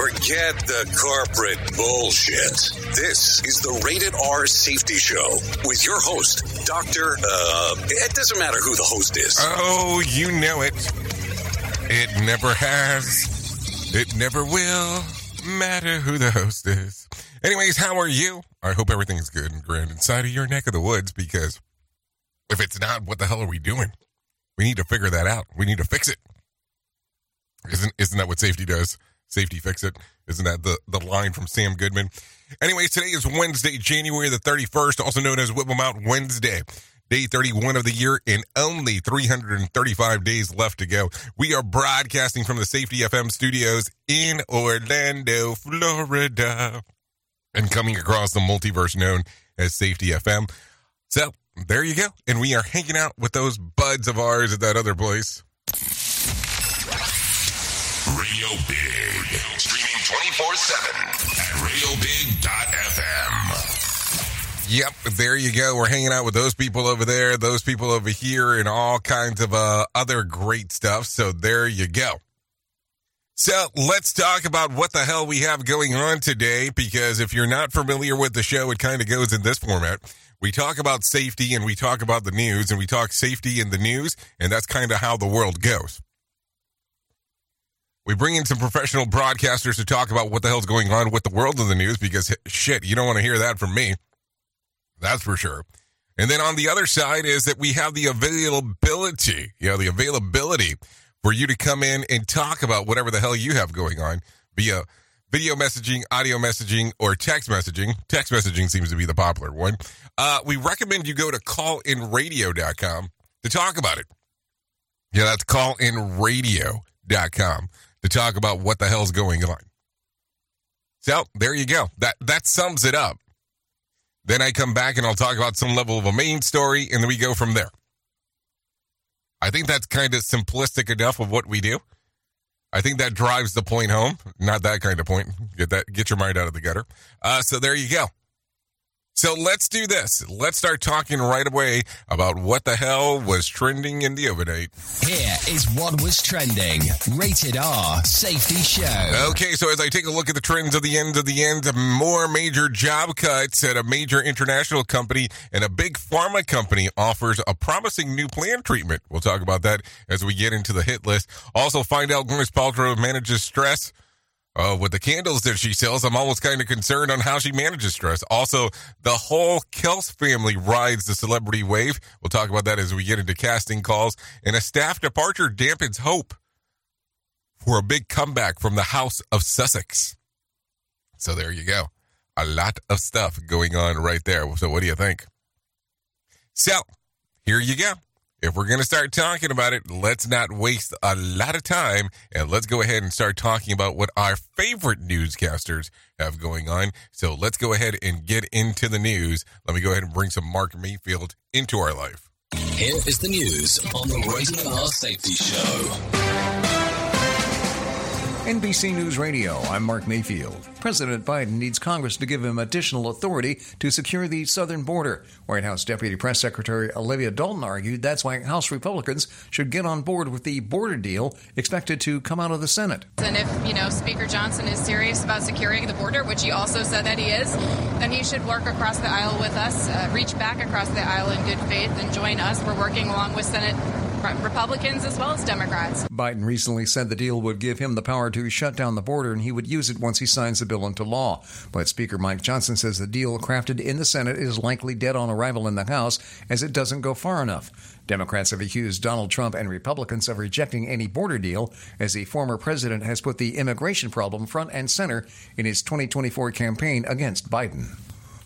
Forget the corporate bullshit. This is the Rated R Safety Show with your host, Dr. Uh, it doesn't matter who the host is. Oh, you know it. It never has. It never will matter who the host is. Anyways, how are you? I hope everything's good and grand inside of your neck of the woods because if it's not, what the hell are we doing? We need to figure that out. We need to fix it. Isn't isn't that what safety does? Safety fix it. Isn't that the, the line from Sam Goodman? Anyways, today is Wednesday, January the 31st, also known as Whipple Out Wednesday. Day 31 of the year and only 335 days left to go. We are broadcasting from the Safety FM studios in Orlando, Florida, and coming across the multiverse known as Safety FM. So there you go. And we are hanging out with those buds of ours at that other place. Radio Big. Streaming 24 7 at radiobig.fm. Yep, there you go. We're hanging out with those people over there, those people over here, and all kinds of uh, other great stuff. So there you go. So let's talk about what the hell we have going on today. Because if you're not familiar with the show, it kind of goes in this format. We talk about safety and we talk about the news, and we talk safety in the news, and that's kind of how the world goes. We bring in some professional broadcasters to talk about what the hell's going on with the world of the news because shit, you don't want to hear that from me. That's for sure. And then on the other side is that we have the availability, you know, the availability for you to come in and talk about whatever the hell you have going on via video messaging, audio messaging, or text messaging. Text messaging seems to be the popular one. Uh, we recommend you go to callinradio.com to talk about it. Yeah, that's callinradio.com to talk about what the hell's going on. So there you go. That that sums it up. Then I come back and I'll talk about some level of a main story, and then we go from there. I think that's kind of simplistic enough of what we do. I think that drives the point home. Not that kind of point. Get that. Get your mind out of the gutter. Uh, so there you go. So let's do this. Let's start talking right away about what the hell was trending in the overnight. Here is what was trending. Rated R Safety Show. Okay, so as I take a look at the trends of the end of the end, more major job cuts at a major international company and a big pharma company offers a promising new plan treatment. We'll talk about that as we get into the hit list. Also, find out Gwyneth Paltrow manages stress. Uh, with the candles that she sells, I'm almost kind of concerned on how she manages stress. Also, the whole Kelce family rides the celebrity wave. We'll talk about that as we get into casting calls. And a staff departure dampens hope for a big comeback from the House of Sussex. So there you go. a lot of stuff going on right there. So, what do you think? So, here you go. If we're going to start talking about it, let's not waste a lot of time and let's go ahead and start talking about what our favorite newscasters have going on. So let's go ahead and get into the news. Let me go ahead and bring some Mark Mayfield into our life. Here is the news on the Rated R Safety Show. NBC News Radio, I'm Mark Mayfield. President Biden needs Congress to give him additional authority to secure the southern border. White House Deputy Press Secretary Olivia Dalton argued that's why House Republicans should get on board with the border deal expected to come out of the Senate. And if, you know, Speaker Johnson is serious about securing the border, which he also said that he is, then he should work across the aisle with us, uh, reach back across the aisle in good faith and join us. We're working along with Senate Republicans as well as Democrats. Biden recently said the deal would give him the power to shut down the border and he would use it once he signs the bill into law. But Speaker Mike Johnson says the deal crafted in the Senate is likely dead on arrival in the House as it doesn't go far enough. Democrats have accused Donald Trump and Republicans of rejecting any border deal as the former president has put the immigration problem front and center in his 2024 campaign against Biden.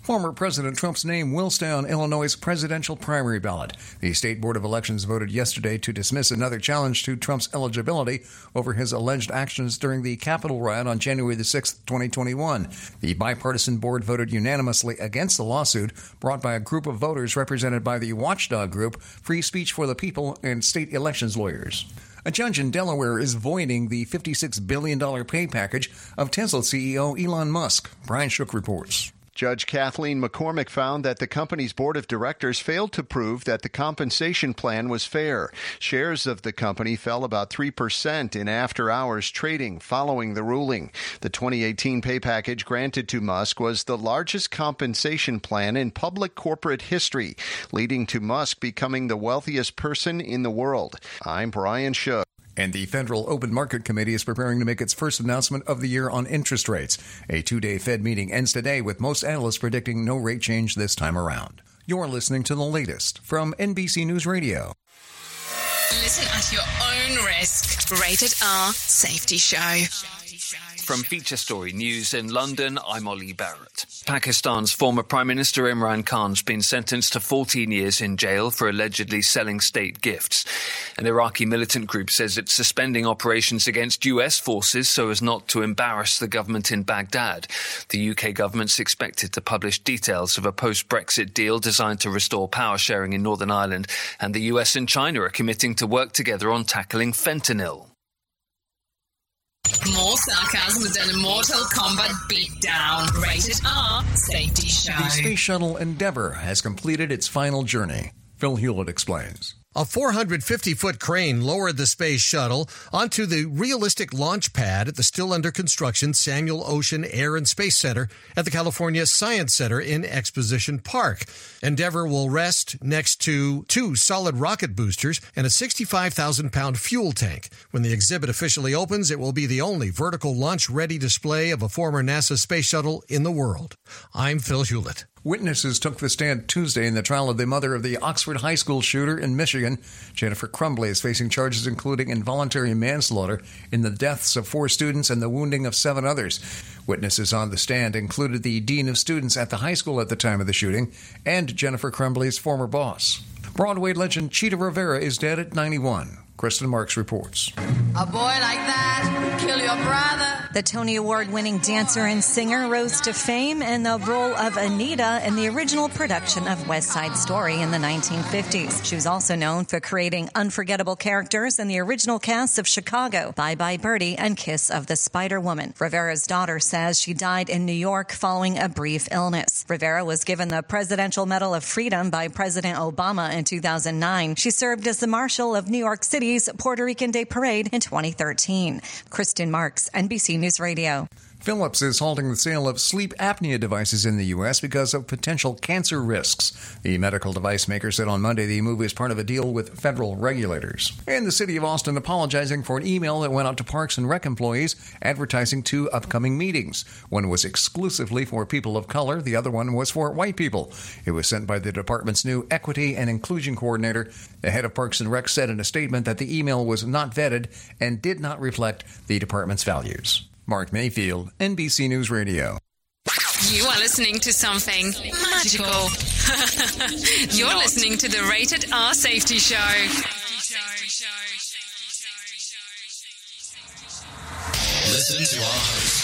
Former President Trump's name will stay on Illinois' presidential primary ballot. The state board of elections voted yesterday to dismiss another challenge to Trump's eligibility over his alleged actions during the Capitol riot on January the 6th, 2021. The bipartisan board voted unanimously against the lawsuit brought by a group of voters represented by the watchdog group Free Speech for the People and state elections lawyers. A judge in Delaware is voiding the $56 billion pay package of Tesla CEO Elon Musk. Brian Shook reports. Judge Kathaleen McCormick found that the company's board of directors failed to prove that the compensation plan was fair. Shares of the company fell about 3% in after hours trading following the ruling. The 2018 pay package granted to Musk was the largest compensation plan in public corporate history, leading to Musk becoming the wealthiest person in the world. I'm Brian Shook. And the Federal Open Market Committee is preparing to make its first announcement of the year on interest rates. A two day Fed meeting ends today, with most analysts predicting no rate change this time around. You're listening to the latest from NBC News Radio. Listen at your own risk. Rated R Safety Show. From Feature Story News in London, I'm Ollie Barrett. Pakistan's former Prime Minister Imran Khan's been sentenced to 14 years in jail for allegedly selling state gifts. An Iraqi militant group says it's suspending operations against US forces so as not to embarrass the government in Baghdad. The UK government's expected to publish details of a post Brexit deal designed to restore power sharing in Northern Ireland, and the US and China are committing to work together on tackling fentanyl. More sarcasm than a Mortal Kombat beatdown. Rated R Safety Show. The Space Shuttle Endeavour has completed its final journey. Phil Hewlett explains. A 450 foot crane lowered the space shuttle onto the realistic launch pad at the still under construction Samuel Oschin Air and Space Center at the California Science Center in Exposition Park. Endeavour will rest next to two solid rocket boosters and a 65,000 pound fuel tank. When the exhibit officially opens, it will be the only vertical launch ready display of a former NASA space shuttle in the world. I'm Phil Hewlett. Witnesses took the stand Tuesday in the trial of the mother of the Oxford High School shooter in Michigan. Jennifer Crumbley is facing charges including involuntary manslaughter in the deaths of four students and the wounding of seven others. Witnesses on the stand included the dean of students at the high school at the time of the shooting and Jennifer Crumbley's former boss. Broadway legend Chita Rivera is dead at 91. Kristen Marks reports. A boy like that, kill your brother. The Tony Award winning dancer and singer rose to fame in the role of Anita in the original production of West Side Story in the 1950s. She was also known for creating unforgettable characters in the original casts of Chicago, Bye Bye Birdie, and Kiss of the Spider Woman. Rivera's daughter says she died in New York following a brief illness. Rivera was given the Presidential Medal of Freedom by President Obama in 2009. She served as the Marshal of New York City's Puerto Rican Day Parade in 2013. Kristen Marks, NBC News Radio. Philips is halting the sale of sleep apnea devices in the U.S. because of potential cancer risks. The medical device maker said on Monday the move is part of a deal with federal regulators. And the city of Austin apologizing for an email that went out to Parks and Rec employees advertising two upcoming meetings. One was exclusively for people of color, the other one was for white people. It was sent by the department's new equity and inclusion coordinator. The head of Parks and Rec said in a statement that the email was not vetted and did not reflect the department's values. Mark Mayfield, NBC News Radio. You are listening to something magical. You're listening to the Rated R Safety Show. Listen to our host.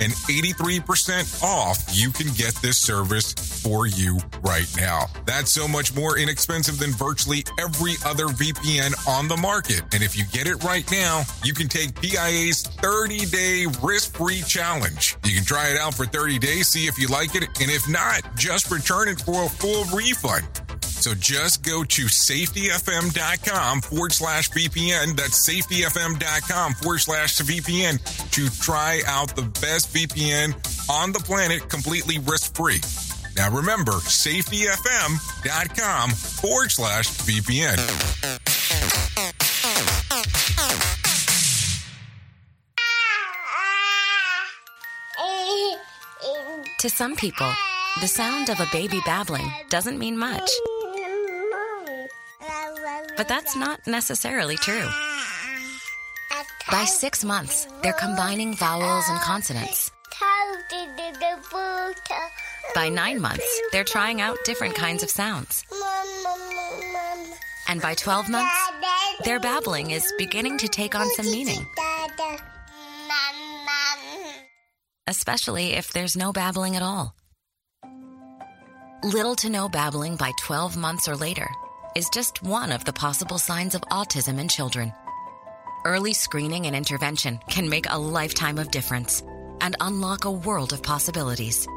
and 83% off, you can get this service for you right now. That's so much more inexpensive than virtually every other VPN on the market. And if you get it right now, you can take PIA's 30 day risk free challenge. You can try it out for 30 days, see if you like it, and if not, just return it for a full refund. So just go to safetyfm.com forward slash VPN. That's safetyfm.com forward slash VPN to try out the best VPN on the planet completely risk free. Now remember, safetyfm.com forward slash VPN. To some people, the sound of a baby babbling doesn't mean much. But that's not necessarily true. By six months, they're combining vowels and consonants. By nine months, they're trying out different kinds of sounds. And by 12 months, their babbling is beginning to take on some meaning. Especially if there's no babbling at all. Little to no babbling by 12 months or later is just one of the possible signs of autism in children. Early screening and intervention can make a lifetime of difference and unlock a world of possibilities.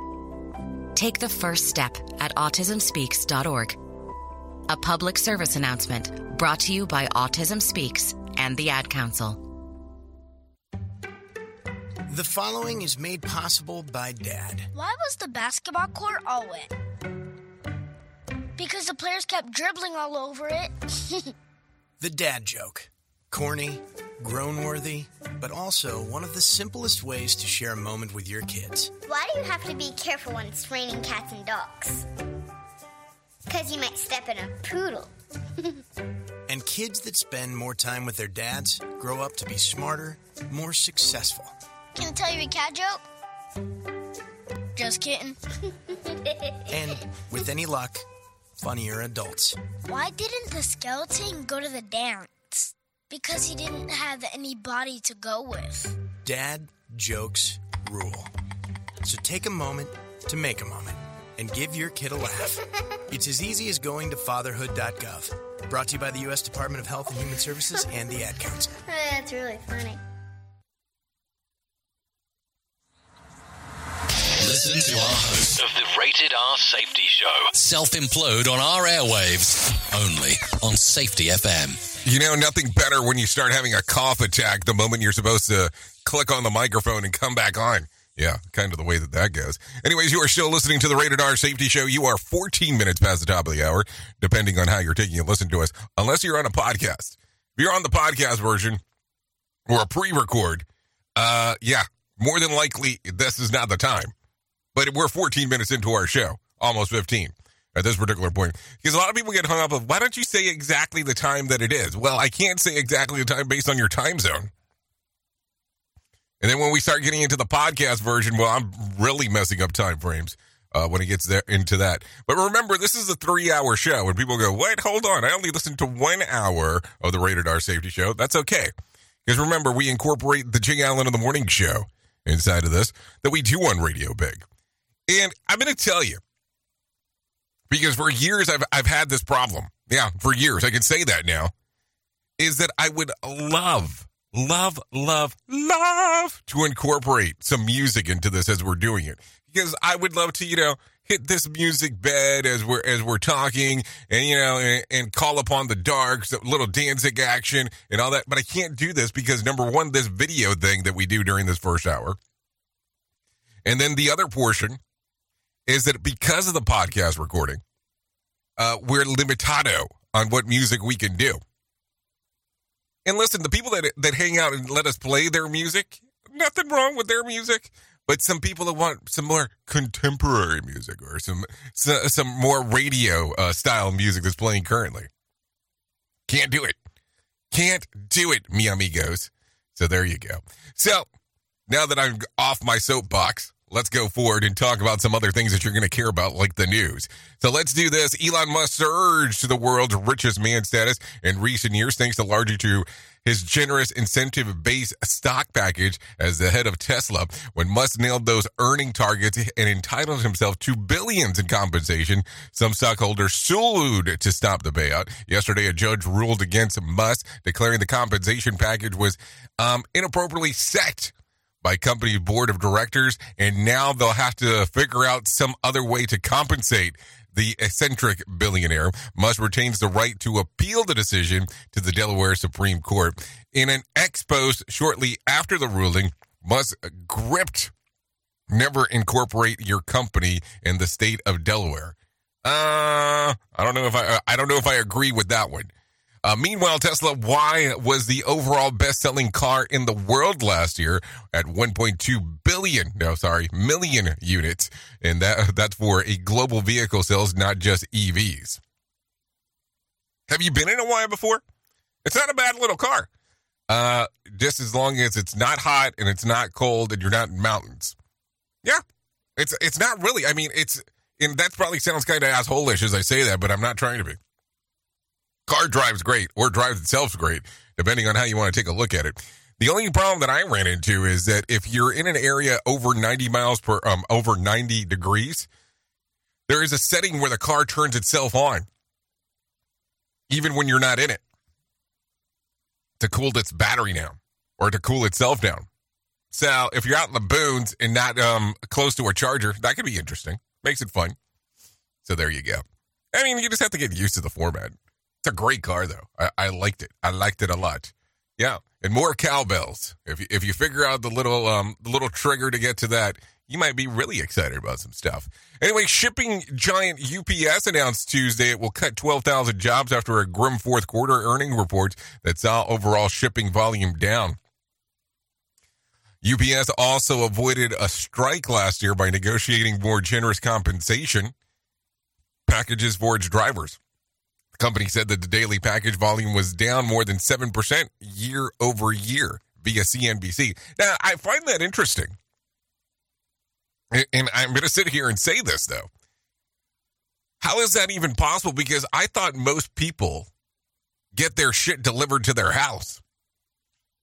Take the first step at autismspeaks.org. A public service announcement brought to you by Autism Speaks and the Ad Council. The following is made possible by Dad. Why was the basketball court all wet? Because the players kept dribbling all over it. The dad joke. Corny, grown worthy, but also one of the simplest ways to share a moment with your kids. Why do you have to be careful when it's raining cats and dogs? Because you might step in a poodle. And kids that spend more time with their dads grow up to be smarter, more successful. Can I tell you a cat joke? Just kidding. And with any luck, funnier adults. Why didn't the skeleton go to the dance? Because he didn't have any body to go with. Dad jokes rule. So take a moment to make a moment and give your kid a laugh. It's as easy as going to fatherhood.gov. Brought to you by the U.S. Department of Health and Human Services and the Ad Council. That's really funny. Listen to our host of the Rated R Safety Show. self implode on our airwaves only on Safety FM. You know, nothing better when you start having a cough attack the moment you're supposed to click on the microphone and come back on. Yeah, kind of the way that that goes. Anyways, you are still listening to the Rated R Safety Show. You are 14 minutes past the top of the hour, depending on how you're taking a listen to us, unless you're on a podcast. If you're on the podcast version or a pre record, uh, yeah, more than likely, this is not the time. But we're 14 minutes into our show, almost 15 at this particular point. Because a lot of people get hung up of, why don't you say exactly the time that it is? Well, I can't say exactly the time based on your time zone. And then when we start getting into the podcast version, well, I'm really messing up time frames uh, when it gets there into that. But remember, this is a three hour show, and people go, "Wait, hold on! I only listened to one hour of the Rated R Safety Show." That's okay, because remember, we incorporate the Jay Allen in the Morning Show inside of this that we do on Radio Big. And I'm going to tell you, because for years I've I've had this problem. Yeah, for years I can say that now. Is that I would love, love, love, love to incorporate some music into this as we're doing it. Because I would love to, you know, hit this music bed as we're as we're talking and you know and, and call upon the darks, a little Danzig action and all that. But I can't do this because number one, this video thing that we do during this first hour. And then the other portion is that because of the podcast recording, uh, we're limitado on what music we can do. And listen, the people that that hang out and let us play their music, nothing wrong with their music. But some people that want some more contemporary music or some some, some more radio uh, style music that's playing currently, can't do it. Can't do it, mi amigos. So there you go. So now that I'm off my soapbox, let's go forward and talk about some other things that you're going to care about, like the news. So let's do this. Elon Musk surged to the world's richest man status in recent years, thanks to largely to his generous incentive based stock package as the head of Tesla. When Musk nailed those earning targets and entitled himself to billions in compensation, some stockholders sued to stop the payout. Yesterday, a judge ruled against Musk, declaring the compensation package was um, inappropriately set by company board of directors, and now they'll have to figure out some other way to compensate the eccentric billionaire. Musk retains the right to appeal the decision to the Delaware Supreme Court. In an ex post shortly after the ruling, Musk gripped never incorporate your company in the state of Delaware. Uh, I don't know if I I don't know if I agree with that one. Uh, meanwhile, Tesla Y was the overall best-selling car in the world last year at 1.2 billion, no, sorry, million units, and that that's for a global vehicle sales, not just EVs. Have you been in a Y before? It's not a bad little car. Uh, just as long as it's not hot and it's not cold and you're not in mountains. Yeah, it's it's not really. I mean, it's and that probably sounds kind of assholish as I say that, but I'm not trying to be car drives great or drives itself great, depending on how you want to take a look at it. The only problem that I ran into is that if you're in an area over 90 miles per, um, over 90 degrees, there is a setting where the car turns itself on, even when you're not in it, to cool its battery down or to cool itself down. So if you're out in the boons and not um, close to a charger, that could be interesting. Makes it fun. So there you go. I mean, you just have to get used to the format. A great car, though. I, I liked it. I liked it a lot. Yeah, and more cowbells. If you, if you figure out the little um the little trigger to get to that, you might be really excited about some stuff. Anyway, shipping giant UPS announced Tuesday it will cut 12,000 jobs after a grim fourth quarter earning report that saw overall shipping volume down. UPS also avoided a strike last year by negotiating more generous compensation packages for its drivers. The company said that the daily package volume was down more than 7% year over year via CNBC. Now, I find that interesting. And I'm going to sit here and say this, though. How is that even possible? Because I thought most people get their shit delivered to their house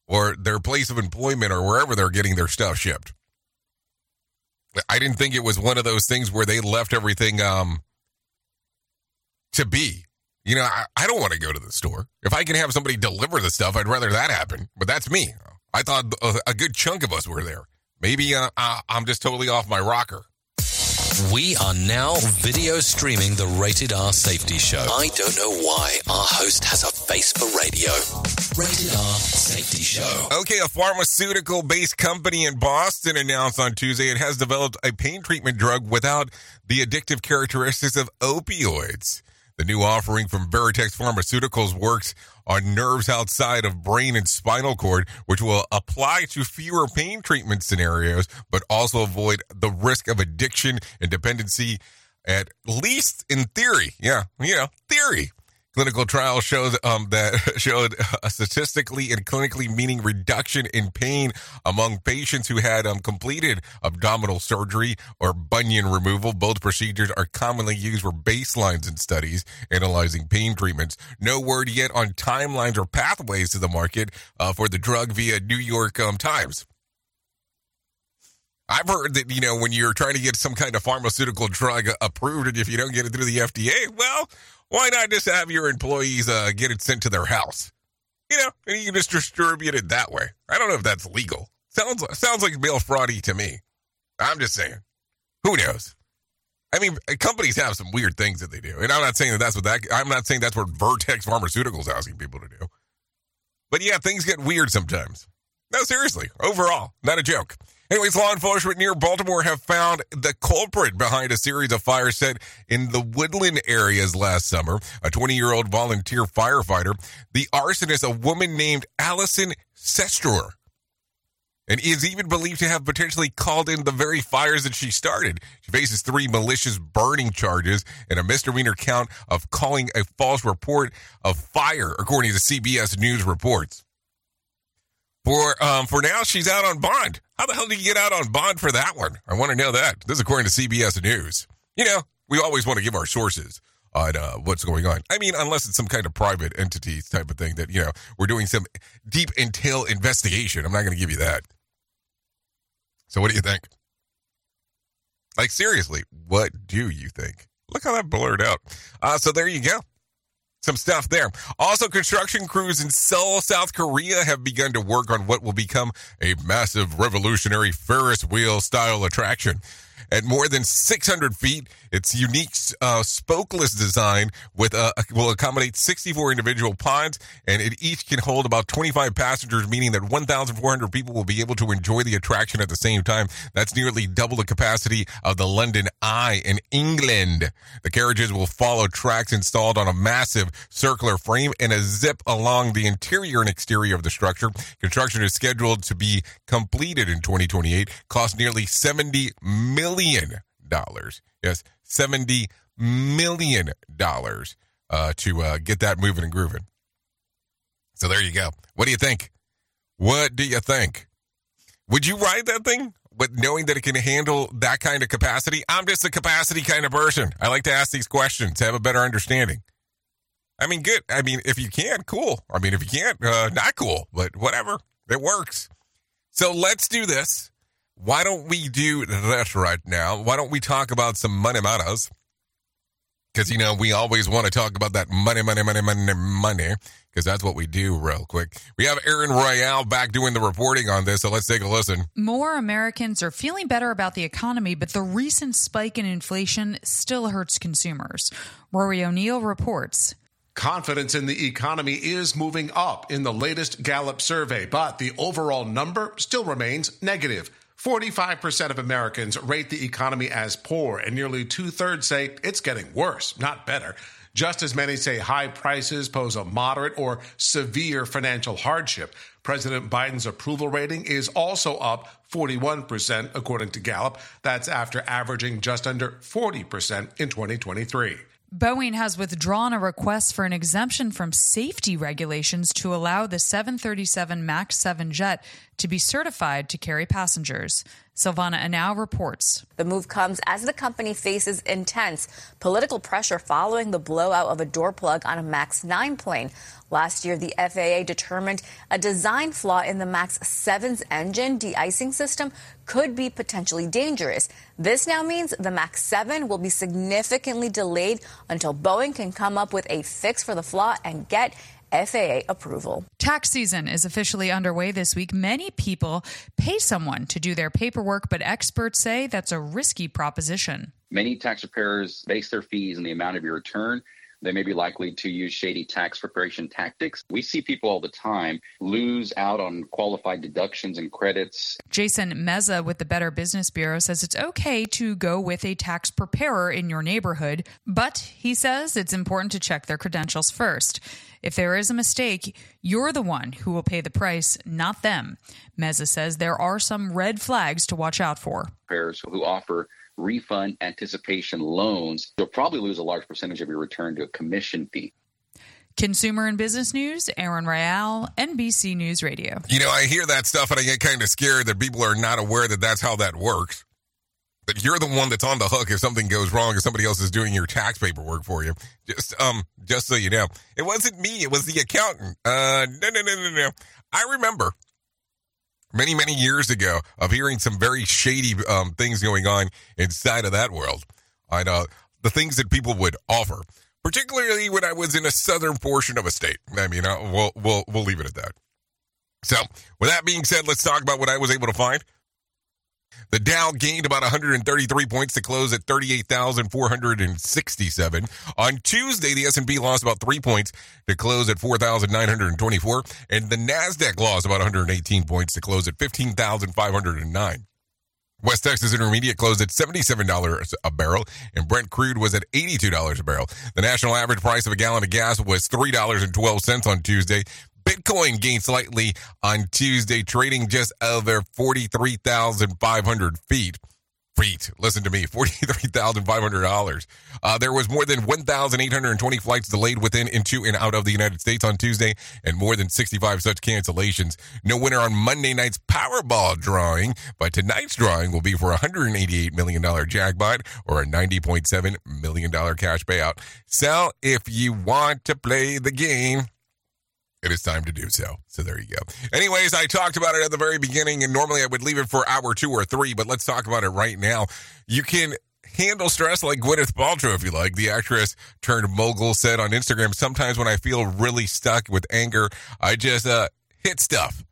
or their place of employment or wherever they're getting their stuff shipped. I didn't think it was one of those things where they left everything um, to be. You know, I, I don't want to go to the store. If I can have somebody deliver the stuff, I'd rather that happen. But that's me. I thought a, a good chunk of us were there. Maybe uh, I, I'm just totally off my rocker. We are now video streaming the Rated R Safety Show. I don't know why our host has a face for radio. Rated R Safety Show. Okay, a pharmaceutical based company in Boston announced on Tuesday it has developed a pain treatment drug without the addictive characteristics of opioids. The new offering from Vertex Pharmaceuticals works on nerves outside of brain and spinal cord, which will apply to fewer pain treatment scenarios, but also avoid the risk of addiction and dependency, at least in theory. Yeah, you know, theory. Clinical trials showed um, that showed a statistically and clinically meaning reduction in pain among patients who had um, completed abdominal surgery or bunion removal. Both procedures are commonly used for baselines in studies analyzing pain treatments. No word yet on timelines or pathways to the market uh, for the drug via New York um, Times. I've heard that, you know, when you're trying to get some kind of pharmaceutical drug approved, and if you don't get it through the FDA, well, why not just have your employees uh, get it sent to their house? You know, and you can just distribute it that way. I don't know if that's legal. Sounds sounds like mail fraudy to me. I'm just saying. Who knows? I mean, companies have some weird things that they do, and I'm not saying that that's what that. I'm not saying that's what Vertex Pharmaceuticals asking people to do. But yeah, things get weird sometimes. No, seriously. Overall, not a joke. Anyways, law enforcement near Baltimore have found the culprit behind a series of fires set in the woodland areas last summer. A 20 year old volunteer firefighter. The arsonist, a woman named Allison Sestor, and is even believed to have potentially called in the very fires that she started. She faces three malicious burning charges and a misdemeanor count of calling a false report of fire, according to CBS News reports. For um, for now, she's out on bond. How the hell did you get out on bond for that one? I want to know that. This is according to CBS News. You know, we always want to give our sources on uh, what's going on. I mean, unless it's some kind of private entity type of thing that you know we're doing some deep intel investigation. I'm not going to give you that. So, what do you think? Like seriously, what do you think? Look how that blurred out. Uh, so there you go some stuff there. Also, construction crews in Seoul, South Korea have begun to work on what will become a massive revolutionary Ferris wheel style attraction. At more than 600 feet, its unique uh, spokeless design with uh, will accommodate 64 individual pods, and it each can hold about 25 passengers, meaning that 1,400 people will be able to enjoy the attraction at the same time. That's nearly double the capacity of the London Eye in England. The carriages will follow tracks installed on a massive circular frame and a zip along the interior and exterior of the structure. Construction is scheduled to be completed in 2028. Cost nearly 70 million dollars. Yes, $70 million uh, to uh, get that moving and grooving. So there you go. What do you think? What do you think? Would you ride that thing with knowing that it can handle that kind of capacity? I'm just a capacity kind of person. I like to ask these questions to have a better understanding. I mean, good. I mean, if you can, cool. I mean, if you can't, uh, not cool, but whatever. It works. So let's do this. Why don't we do that right now? Why don't we talk about some money matters? Because, you know, we always want to talk about that money, money, money, money, money, because that's what we do real quick. We have Aaron Royale back doing the reporting on this, so let's take a listen. More Americans are feeling better about the economy, but the recent spike in inflation still hurts consumers. Rory O'Neill reports. Confidence in the economy is moving up in the latest Gallup survey, but the overall number still remains negative. 45% of Americans rate the economy as poor, and nearly two thirds say it's getting worse, not better. Just as many say high prices pose a moderate or severe financial hardship. President Biden's approval rating is also up 41%, according to Gallup. That's after averaging just under 40% in 2023. Boeing has withdrawn a request for an exemption from safety regulations to allow the 737 MAX 7 jet to be certified to carry passengers. Silvana Anau reports. The move comes as the company faces intense political pressure following the blowout of a door plug on a MAX 9 plane. Last year, the FAA determined a design flaw in the MAX 7's engine de-icing system could be potentially dangerous. This now means the MAX 7 will be significantly delayed until Boeing can come up with a fix for the flaw and get FAA approval. Tax season is officially underway this week. Many people pay someone to do their paperwork, but experts say that's a risky proposition. Many tax preparers base their fees on the amount of your return. They may be likely to use shady tax preparation tactics. We see people all the time lose out on qualified deductions and credits. Jason Meza with the Better Business Bureau says it's okay to go with a tax preparer in your neighborhood, but he says it's important to check their credentials first. If there is a mistake, you're the one who will pay the price, not them. Meza says there are some red flags to watch out for. Preparers who offer refund anticipation loans, you'll probably lose a large percentage of your return to a commission fee. Consumer and business news, Aaron Royale, NBC News Radio. You know, I hear that stuff and I get kind of scared that people are not aware that that's how that works. That you're the one that's on the hook if something goes wrong, if somebody else is doing your tax paperwork for you. Just um, just so you know, it wasn't me; it was the accountant. Uh, no, no, no, no, no. I remember many, many years ago of hearing some very shady um, things going on inside of that world. I know the things that people would offer, particularly when I was in a southern portion of a state. I mean, uh, we'll we'll we'll leave it at that. So, with that being said, let's talk about what I was able to find. The Dow gained about 133 points to close at 38,467. On Tuesday, the S&P lost about 3 points to close at 4,924, and the Nasdaq lost about 118 points to close at 15,509. West Texas Intermediate closed at $77 a barrel, and Brent crude was at $82 a barrel. The national average price of a gallon of gas was $3.12 on Tuesday. Bitcoin gained slightly on Tuesday, trading just over 43,500 feet. Feet. Listen to me, $43,500. Uh, there was more than 1,820 flights delayed within, into, and out of the United States on Tuesday, and more than 65 such cancellations. No winner on Monday night's Powerball drawing, but tonight's drawing will be for a $188 million jackpot or a $90.7 million cash payout. So if you want to play the game, it is time to do so. So there you go. Anyways, I talked about it at the very beginning, and normally I would leave it for hour two or three, but let's talk about it right now. You can handle stress like Gwyneth Paltrow if you like. The actress turned mogul said on Instagram, sometimes when I feel really stuck with anger, I just uh, hit stuff.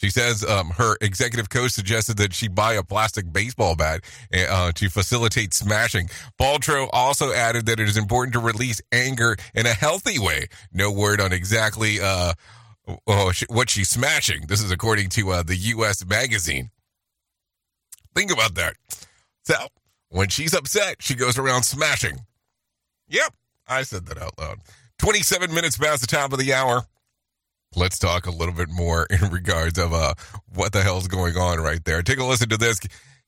She says um, her executive coach suggested that she buy a plastic baseball bat uh, to facilitate smashing. Paltrow also added that it is important to release anger in a healthy way. No word on exactly uh, oh, what she's smashing. This is according to uh, the U.S. Magazine. Think about that. So, when she's upset, she goes around smashing. Yep, I said that out loud. 27 minutes past the top of the hour let's talk a little bit more in regards of uh, what the hell's going on right there. Take a listen to this.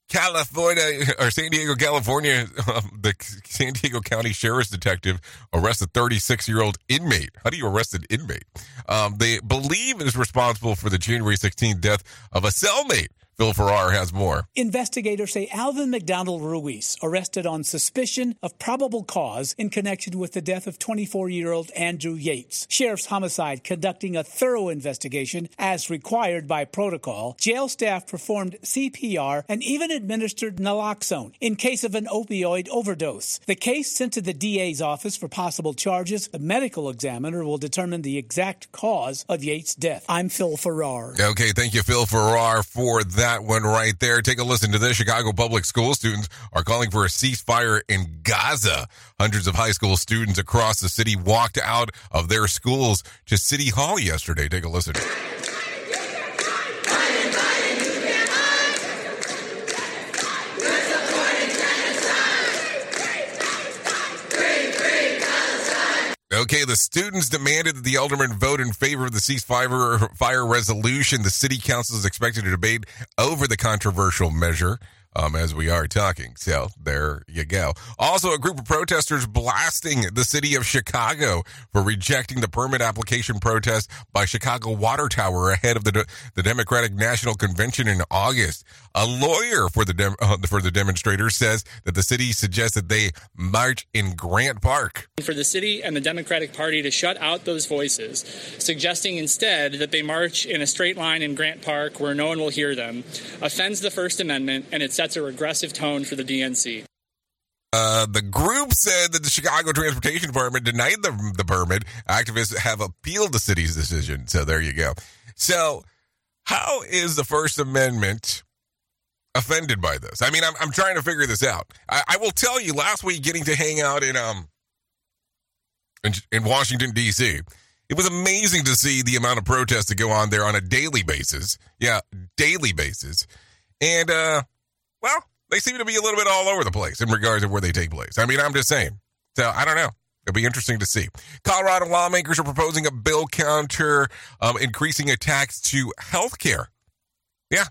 California or San Diego, California, um, the San Diego County Sheriff's Detective arrested 36 year old inmate. How do you arrest an inmate? Um, they believe is responsible for the January 16th death of a cellmate. Phil Farrar has more. Investigators say Alvin McDonald Ruiz, arrested on suspicion of probable cause in connection with the death of 24 year old Andrew Yates. Sheriff's Homicide conducting a thorough investigation as required by protocol. Jail staff performed CPR and even administered naloxone in case of an opioid overdose. The case sent to the DA's office for possible charges. The medical examiner will determine the exact cause of Yates' death. I'm Phil Farrar. Okay, thank you, Phil Farrar, for that that one right there. Take a listen to this. Chicago public school students are calling for a ceasefire in Gaza. Hundreds of high school students across the city walked out of their schools to City Hall yesterday. Take a listen. Okay, the students demanded that the aldermen vote in favor of the ceasefire fire resolution. The city council is expected to debate over the controversial measure um, as we are talking. So there you go. Also, a group of protesters blasting the city of Chicago for rejecting the permit application protest by Chicago Water Tower ahead of the the Democratic National Convention in August. A lawyer for the dem- uh, for the demonstrators says that the city suggests that they march in Grant Park. For the city and the Democratic Party to shut out those voices, suggesting instead that they march in a straight line in Grant Park where no one will hear them, offends the First Amendment and it sets a regressive tone for the DNC. Uh, the group said that the Chicago Transportation Department denied the, the permit. Activists have appealed the city's decision. So there you go. So, how is the First Amendment offended by this? I mean, I'm, I'm trying to figure this out. I, I will tell you, last week, getting to hang out in um in, in Washington D.C., it was amazing to see the amount of protests that go on there on a daily basis. Yeah, daily basis, and uh, well, they seem to be a little bit all over the place in regards to where they take place. I mean, I'm just saying. So I don't know. It'll be interesting to see. Colorado lawmakers are proposing a bill counter um, increasing a tax to health care. Yeah.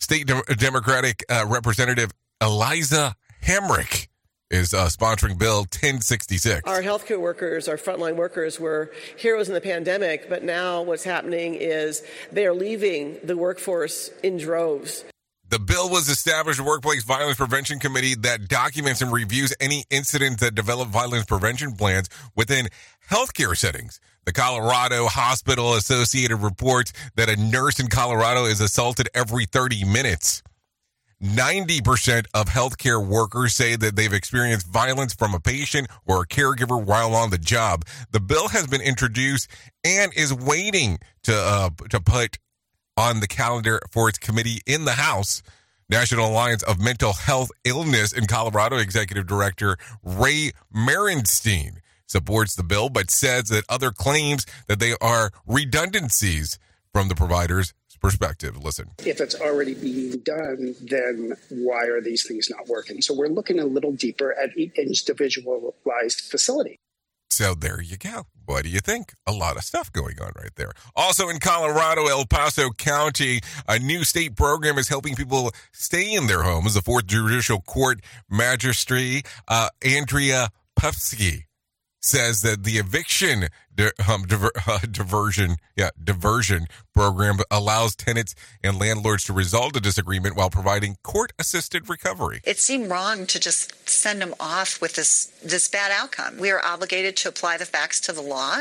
State De- Democratic uh, Representative Eliza Hamrick is uh, sponsoring Bill 1066. Our healthcare workers, our frontline workers, were heroes in the pandemic, but now what's happening is they are leaving the workforce in droves. The bill was established a workplace violence prevention committee that documents and reviews any incidents that develop violence prevention plans within healthcare settings. The Colorado Hospital Associated reports that a nurse in Colorado is assaulted every 30 minutes. 90% of healthcare workers say that they've experienced violence from a patient or a caregiver while on the job. The bill has been introduced and is waiting to uh, to put on the calendar for its committee in the House. National Alliance of Mental Health Illness in Colorado Executive Director Ray Merenstein supports the bill, but says that other claims that they are redundancies from the providers perspective. Listen. If it's already being done, then why are these things not working? So we're looking a little deeper at each individualized facility. So there you go. What do you think? A lot of stuff going on right there. Also in Colorado, El Paso County, a new state program is helping people stay in their homes. The Fourth Judicial Court Magistrate, uh, Andrea Pufsky, says that the eviction di- um, diver- uh, diversion, yeah, diversion program allows tenants and landlords to resolve the disagreement while providing court-assisted recovery. It seemed wrong to just send them off with this this bad outcome. We are obligated to apply the facts to the law,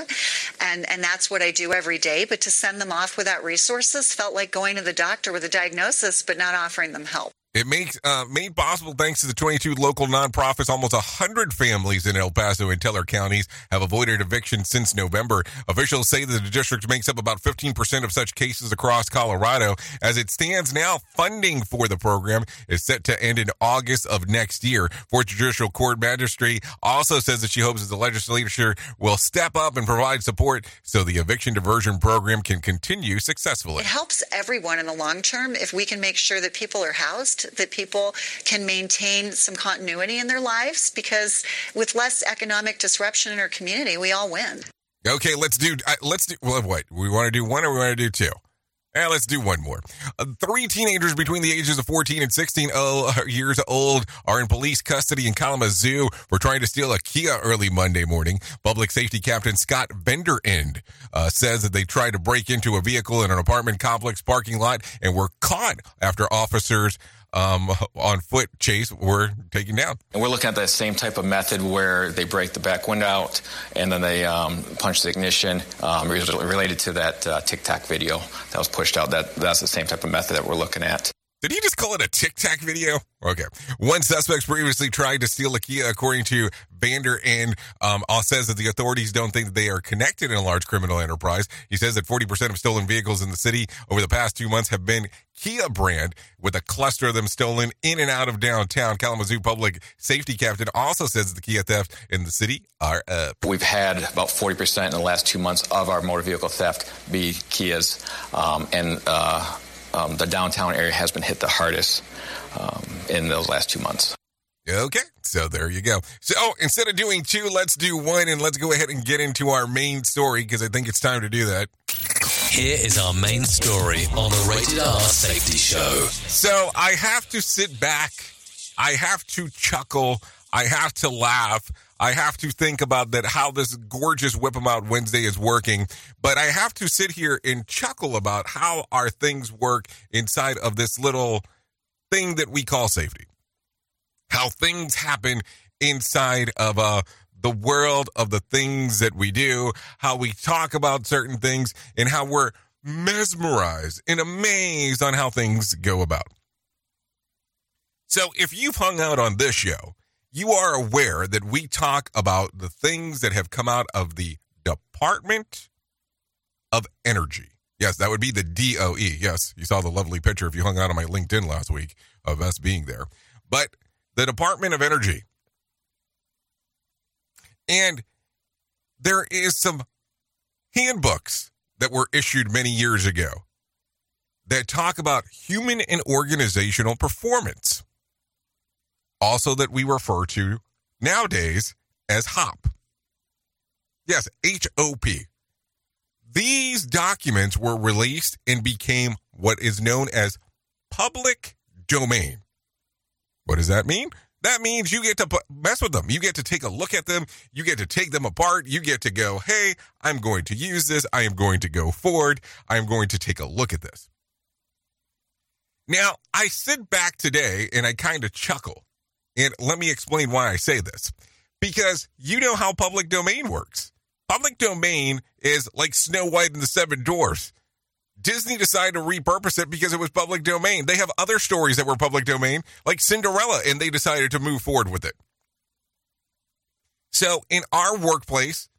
and and that's what I do every day. But to send them off without resources felt like going to the doctor with a diagnosis but not offering them help. It makes uh, made possible thanks to the 22 local nonprofits. Almost 100 families in El Paso and Teller counties have avoided eviction since November. Officials say that the district makes up about 15% of such cases across Colorado. As it stands now, funding for the program is set to end in August of next year. Fourth Judicial Court Magistrate also says that she hopes that the legislature will step up and provide support so the eviction diversion program can continue successfully. It helps everyone in the long term if we can make sure that people are housed that people can maintain some continuity in their lives because with less economic disruption in our community, we all win. Okay, let's do uh, let's do well, what we want to do one or we want to do two. Eh, let's do one more. Uh, three teenagers between the ages of 14 and 16 oh, years old are in police custody in Kalamazoo for trying to steal a Kia early Monday morning. Public safety captain Scott Benderend uh, says that they tried to break into a vehicle in an apartment complex parking lot and were caught after officers um, on foot chase were taken down. And we're looking at that same type of method where they break the back window out and then they um, punch the ignition um, related to that uh, Tic Tac video that was pushed out. That That's the same type of method that we're looking at. Did he just call it a Tic Tac video? Okay. One suspect previously tried to steal a Kia, according to Vander, and um, says that the authorities don't think that they are connected in a large criminal enterprise. He says that 40% of stolen vehicles in the city over the past two months have been Kia brand, with a cluster of them stolen in and out of downtown. Kalamazoo Public Safety Captain also says the Kia theft in the city are up. We've had about 40% in the last two months of our motor vehicle theft be Kias, um, and uh, um, the downtown area has been hit the hardest um, in those last two months. Okay, so there you go. So oh, instead of doing two, let's do one and let's go ahead and get into our main story because I think it's time to do that. Here is our main story on the Rated R Safety Show. So I have to sit back, I have to chuckle, I have to laugh. I have to think about that how this gorgeous whip 'em out Wednesday is working, but I have to sit here and chuckle about how our things work inside of this little thing that we call safety. How things happen inside of uh the world of the things that we do, how we talk about certain things, and how we're mesmerized and amazed on how things go about. So if you've hung out on this show, you are aware that we talk about the things that have come out of the Department of Energy. Yes, that would be the DOE. Yes, you saw the lovely picture if you hung out on my LinkedIn last week of us being there. But the Department of Energy. And there is some handbooks that were issued many years ago that talk about human and organizational performance also that we refer to nowadays as HOP. Yes, H O P. These documents were released and became what is known as public domain. What does that mean? That means you get to mess with them. You get to take a look at them. You get to take them apart. You get to go, hey, I'm going to use this. I am going to go forward. I am going to take a look at this. Now, I sit back today and I kind of chuckle. And let me explain why I say this. Because you know how public domain works. Public domain is like Snow White and the Seven Dwarfs. Disney decided to repurpose it because it was public domain. They have other stories that were public domain, like Cinderella, and they decided to move forward with it. So, in our workplace,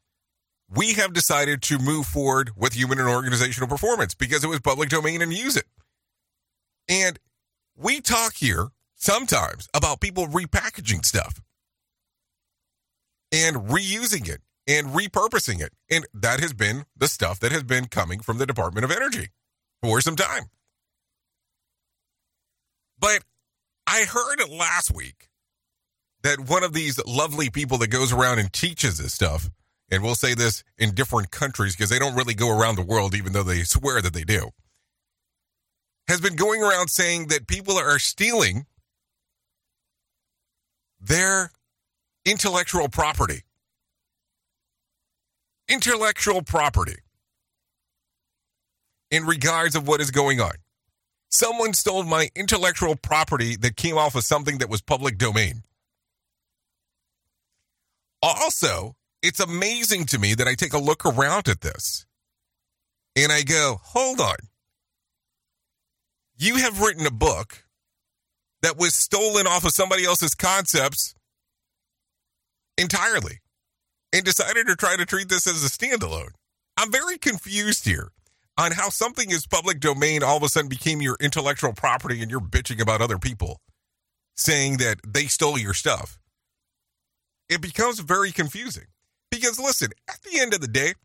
we have decided to move forward with human and organizational performance because it was public domain and use it. And we talk here sometimes about people repackaging stuff and reusing it and repurposing it. And that has been the stuff that has been coming from the Department of Energy for some time. But I heard last week that one of these lovely people that goes around and teaches this stuff, and we'll say this in different countries because they don't really go around the world, even though they swear that they do, has been going around saying that people are stealing their intellectual property intellectual property in regards of what is going on. Someone stole my intellectual property that came off of something that was public domain. Also, it's amazing to me that I take a look around at this and I go, hold on. You have written a book that was stolen off of somebody else's concepts entirely and decided to try to treat this as a standalone. I'm very confused here on how something is public domain all of a sudden became your intellectual property and you're bitching about other people saying that they stole your stuff. It becomes very confusing because listen, at the end of the day,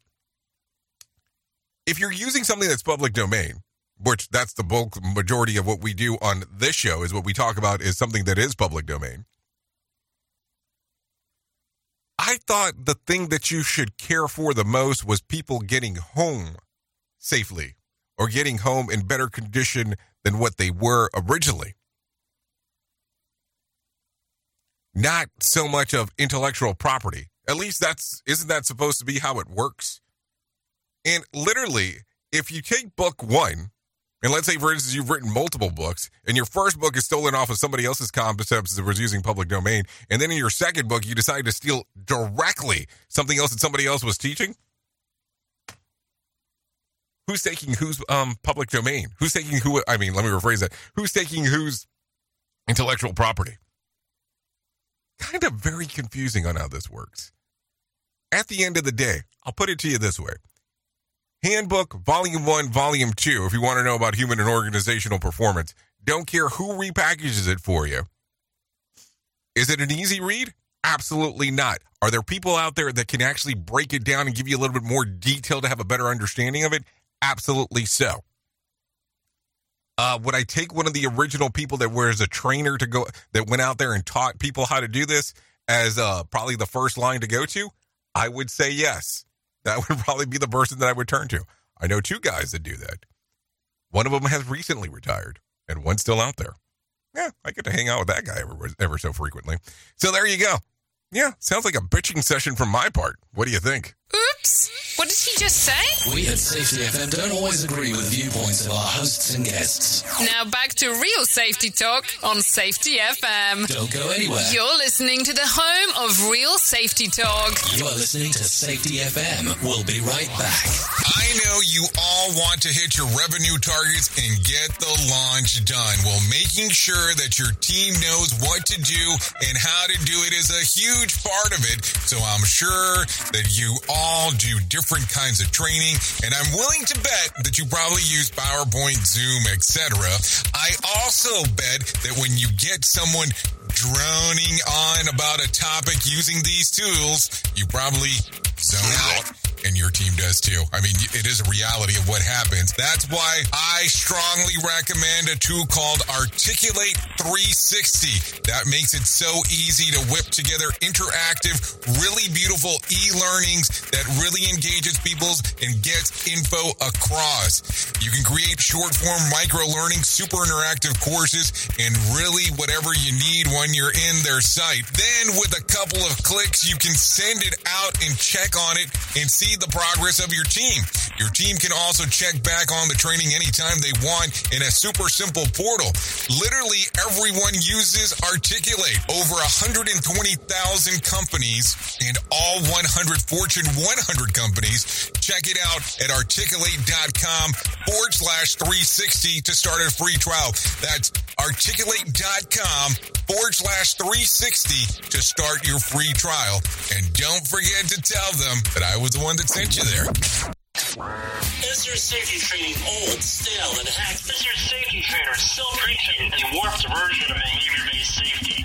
if you're using something that's public domain, which that's the bulk majority of what we do on this show is what we talk about is something that is public domain. I thought the thing that you should care for the most was people getting home safely or getting home in better condition than what they were originally. Not so much of intellectual property. At least that's isn't that supposed to be how it works? And literally, if you take book 1 and let's say, for instance, you've written multiple books, and your first book is stolen off of somebody else's concepts that was using public domain, and then in your second book, you decide to steal directly something else that somebody else was teaching. Who's taking whose um, public domain? Who's taking who? I mean, let me rephrase that. Who's taking whose intellectual property? Kind of very confusing on how this works. At the end of the day, I'll put it to you this way Handbook, Volume 1, Volume 2, if you want to know about human and organizational performance. Don't care who repackages it for you. Is it an easy read? Absolutely not. Are there people out there that can actually break it down and give you a little bit more detail to have a better understanding of it? Absolutely so. Uh, would I take one of the original people that was a trainer to go that went out there and taught people how to do this as uh, probably the first line to go to? I would say yes. That would probably be the person that I would turn to. I know two guys that do that. One of them has recently retired, and one's still out there. Yeah, I get to hang out with that guy ever, ever so frequently. So there you go. Yeah, sounds like a bitching session from my part. What do you think? Oops! What did he just say? We at Safety FM don't always agree with viewpoints of our hosts and guests. Now back to real safety talk on Safety FM. Don't go anywhere. You're listening to the home of real safety talk. You are listening to Safety FM. We'll be right back. I know you all want to hit your revenue targets and get the launch done. Well, making sure that your team knows what to do and how to do it is a huge part of it. So I'm sure that you all do different kinds of training, and I'm willing to bet that you probably use PowerPoint, Zoom, etc. I also bet that when you get someone droning on about a topic using these tools, you probably zone out your team does too. I mean, it is a reality of what happens. That's why I strongly recommend a tool called Articulate 360. That makes it so easy to whip together interactive, really beautiful e-learnings that really engages people's and gets info across. You can create short form micro learning, super interactive courses, and really whatever you need when you're in their site. Then with a couple of clicks, you can send it out and check on it and see the progress of your team. Your team can also check back on the training anytime they want in a super simple portal. Literally everyone uses Articulate. Over 120,000 companies and all 100 Fortune 100 companies. Check it out at articulate.com forward slash 360 to start a free trial. That's articulate.com forward slash 360 to start your free trial. And don't forget to tell them that I was the one that sent you there. Is your safety training old, stale, and hacked? Is your safety trainer still preaching a warped version of behavior-based safety?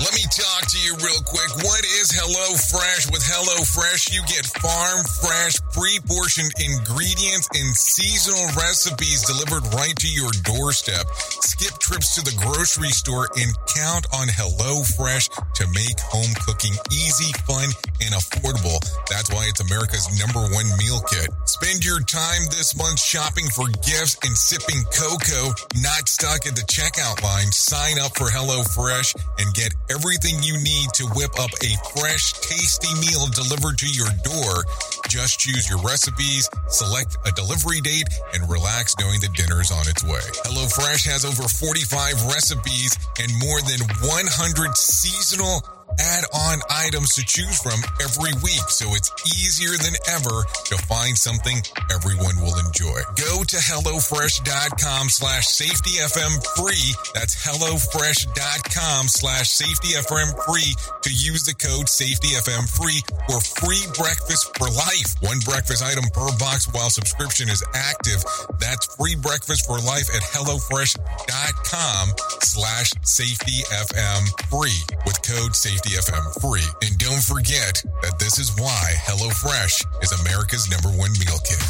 Let me talk to you real quick. What is Hello Fresh? With Hello Fresh, you get farm fresh, pre-portioned ingredients and seasonal recipes delivered right to your doorstep. Skip trips to the grocery store and count on Hello Fresh to make home cooking easy, fun, and affordable. That's why it's America's number one meal kit. Spend your time this month shopping for gifts and sipping cocoa, not stuck at the checkout line. Sign up for Hello Fresh and get everything you need to whip up a fresh, tasty meal delivered to your door. Just choose your recipes, select a delivery date, and relax knowing the dinner's on its way. HelloFresh has over 45 recipes and more than 100 seasonal add-on items to choose from every week, so it's easier than ever to find something everyone will enjoy. Go to HelloFresh.com slash SafetyFM free. That's HelloFresh.com slash SafetyFM free to use the code SafetyFM free for free breakfast for life. One breakfast item per box while subscription is active. That's free breakfast for life at HelloFresh.com slash SafetyFM free with code SafetyFM free. And don't forget that this is why HelloFresh is America's number one meal kit.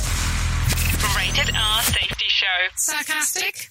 Rated R Safety Show. Sarcastic?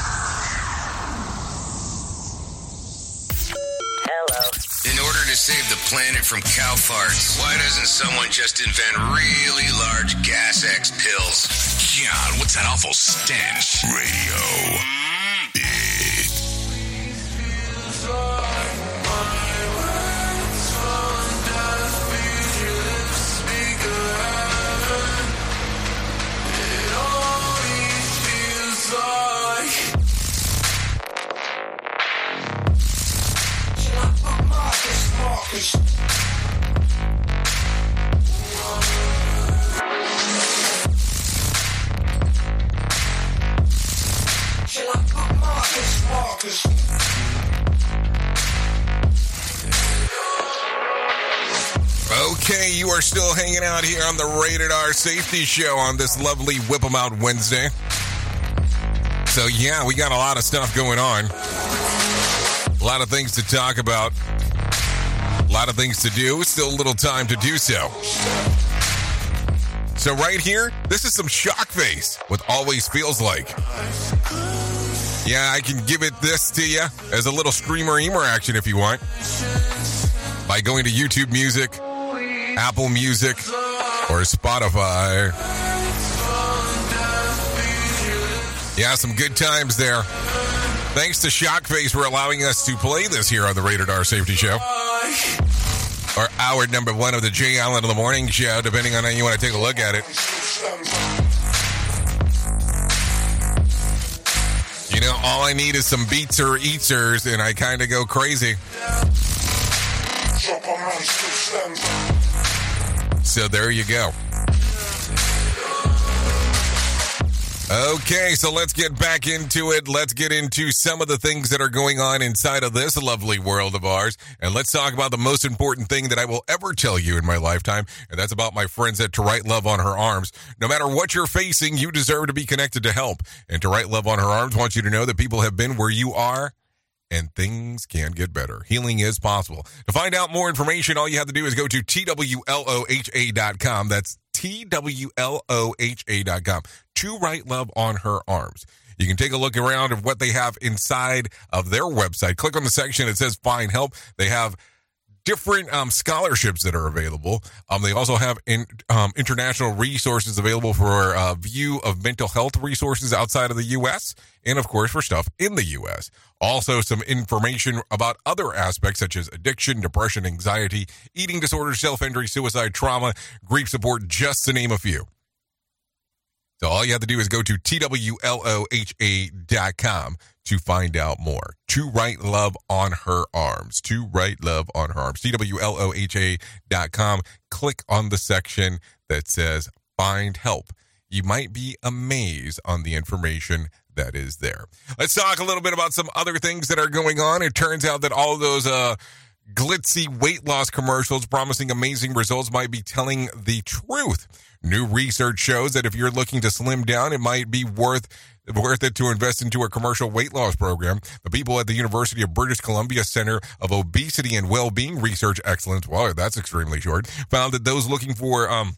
To save the planet from cow farts, why doesn't someone just invent really large gas X pills? God, what's that awful stench? Radio. Mm. Okay, you are still hanging out here on the Rated R Safety Show on this lovely Whip 'em Out Wednesday. So, yeah, we got a lot of stuff going on. A lot of things to talk about. A lot of things to do. Still a little time to do so. So right here, this is some shock face. What always feels like. Yeah, I can give it this to you as a little streamer emer action if you want. By going to YouTube Music, Apple Music, or Spotify. Yeah, some good times there. Thanks to Shockface for allowing us to play this here on the Rated R Safety Show. Or hour number one of the Jay Allen in the Morning Show, depending on how you want to take a look at it. You know, all I need is some beats or eaters, and I kind of go crazy. So there you go. Okay, so let's get back into it. Let's get into some of the things that are going on inside of this lovely world of ours. And let's talk about the most important thing that I will ever tell you in my lifetime. And that's about my friends at To Write Love on Her Arms. No matter what you're facing, you deserve to be connected to help. And To Write Love on Her Arms wants you to know that people have been where you are and things can get better. Healing is possible. To find out more information, all you have to do is go to TWLOHA.com. That's T-W-L-O-H-A.com. To write love on her arms. You can take a look around of what they have inside of their website. Click on the section. It says find help. They have different um, scholarships that are available. Um, they also have in, um, international resources available for a view of mental health resources outside of the U.S. and, of course, for stuff in the U.S. Also, some information about other aspects such as addiction, depression, anxiety, eating disorders, self-injury, suicide, trauma, grief support, just to name a few. So all you have to do is go to TWLOHA.com to find out more. To write love on her arms. To write love on her arms. TWLOHA.com. Click on the section that says find help. You might be amazed on the information that is there. Let's talk a little bit about some other things that are going on. It turns out that all those uh glitzy weight loss commercials promising amazing results might be telling the truth. New research shows that if you're looking to slim down, it might be worth worth it to invest into a commercial weight loss program. The people at the University of British Columbia Center of Obesity and Wellbeing Research Excellence, well, that's extremely short, found that those looking for um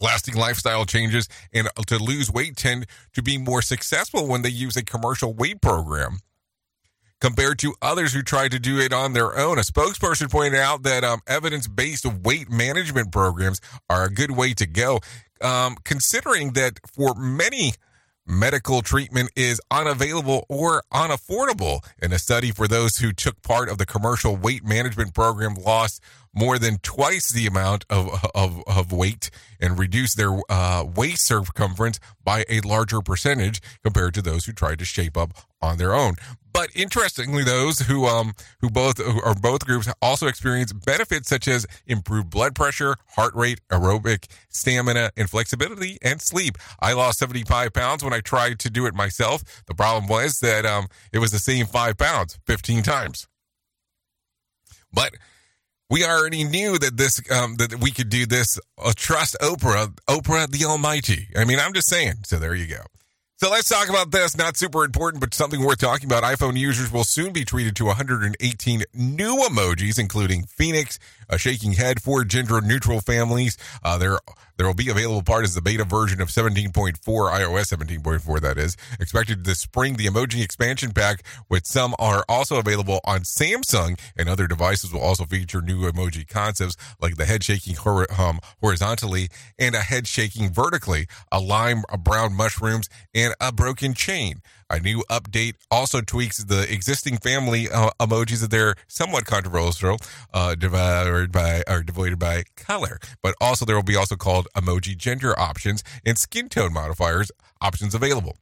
lasting lifestyle changes and to lose weight tend to be more successful when they use a commercial weight program compared to others who tried to do it on their own. A spokesperson pointed out that um, evidence based weight management programs are a good way to go, um, considering that for many, medical treatment is unavailable or unaffordable. In a study for those who took part of the commercial weight management program lost more than twice the amount of, of, of weight and reduce their uh, waist circumference by a larger percentage compared to those who tried to shape up on their own. But interestingly, those who um who both or both groups also experience benefits such as improved blood pressure, heart rate, aerobic stamina, and flexibility and sleep. I lost 75 pounds when I tried to do it myself. The problem was that um it was the same five pounds 15 times. But we already knew that this um, that we could do this. Uh, trust Oprah, Oprah the Almighty. I mean, I'm just saying. So there you go. So let's talk about this. Not super important, but something worth talking about. iPhone users will soon be treated to 118 new emojis, including Phoenix, a shaking head, four gender neutral families. Uh, there, there will be available part as the beta version of 17.4, iOS 17.4, that is. Expected this spring, the emoji expansion pack, with some are also available on Samsung, and other devices will also feature new emoji concepts like the head shaking um, horizontally and a head shaking vertically, a lime, a brown mushrooms, and a broken chain. A new update also tweaks the existing family uh, emojis that they're somewhat controversial, uh, divided by or devoid by color. But also there will be also called emoji gender options and skin tone modifiers options available.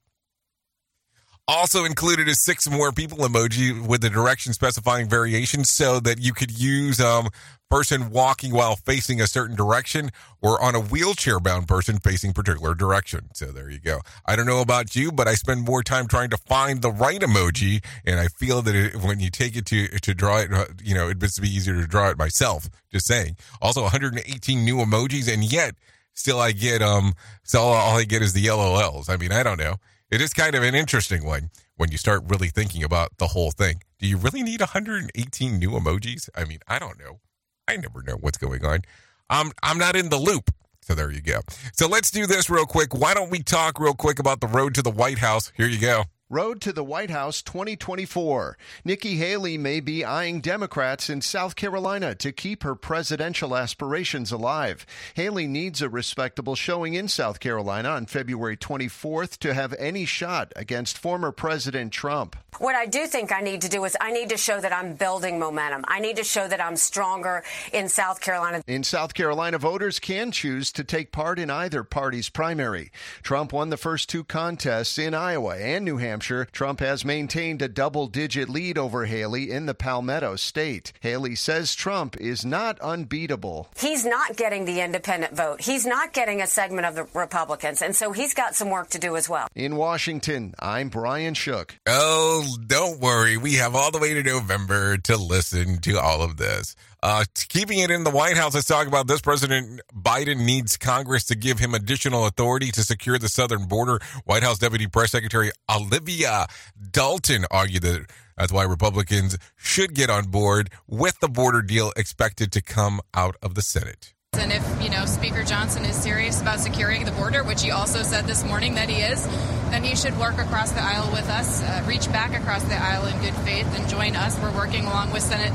Also included is six more people emoji with the direction specifying variations so that you could use um person walking while facing a certain direction or on a wheelchair bound person facing particular direction. So there you go. I don't know about you, but I spend more time trying to find the right emoji and I feel that it, when you take it to to draw it, uh, you know, it'd be easier to draw it myself, just saying. Also 118 new emojis and yet still I get um so all I get is the LOLs. I mean, I don't know it is kind of an interesting one when you start really thinking about the whole thing. Do you really need 118 new emojis? I mean, I don't know. I never know what's going on. I'm I'm not in the loop. So there you go. So let's do this real quick. Why don't we talk real quick about the road to the White House? Here you go. Road to the White House 2024. Nikki Haley may be eyeing Democrats in South Carolina to keep her presidential aspirations alive. Haley needs a respectable showing in South Carolina on February 24th to have any shot against former President Trump. What I do think I need to do is I need to show that I'm building momentum. I need to show that I'm stronger in South Carolina. In South Carolina, voters can choose to take part in either party's primary. Trump won the first two contests in Iowa and New Hampshire. Trump has maintained a double digit lead over Haley in the Palmetto state. Haley says Trump is not unbeatable. He's not getting the independent vote. He's not getting a segment of the Republicans. And so he's got some work to do as well. In Washington, I'm Brian Shook. Oh, don't worry. We have all the way to November to listen to all of this. Uh, keeping it in the White House, let's talk about this. President Biden needs Congress to give him additional authority to secure the southern border. White House Deputy Press Secretary Olivia Dalton argued that that's why Republicans should get on board with the border deal expected to come out of the Senate. And if, you know, Speaker Johnson is serious about securing the border, which he also said this morning that he is, then he should work across the aisle with us, uh, reach back across the aisle in good faith and join us. We're working along with Senate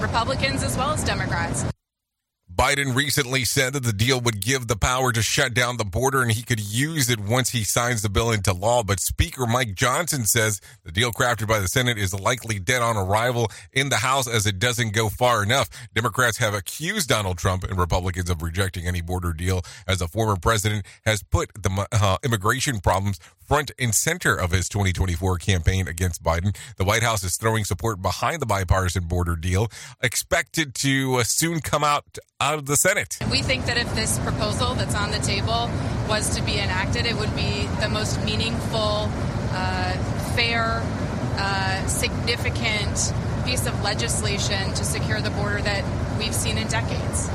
Republicans as well as Democrats. Biden recently said that the deal would give the power to shut down the border and he could use it once he signs the bill into law. But Speaker Mike Johnson says the deal crafted by the Senate is likely dead on arrival in the House as it doesn't go far enough. Democrats have accused Donald Trump and Republicans of rejecting any border deal as the former president has put the uh, immigration problems front and center of his 2024 campaign against Biden. The White House is throwing support behind the bipartisan border deal, expected to uh, soon come out out of the Senate. We think that if this proposal that's on the table was to be enacted, it would be the most meaningful, uh, fair, uh, significant piece of legislation to secure the border that we've seen in decades.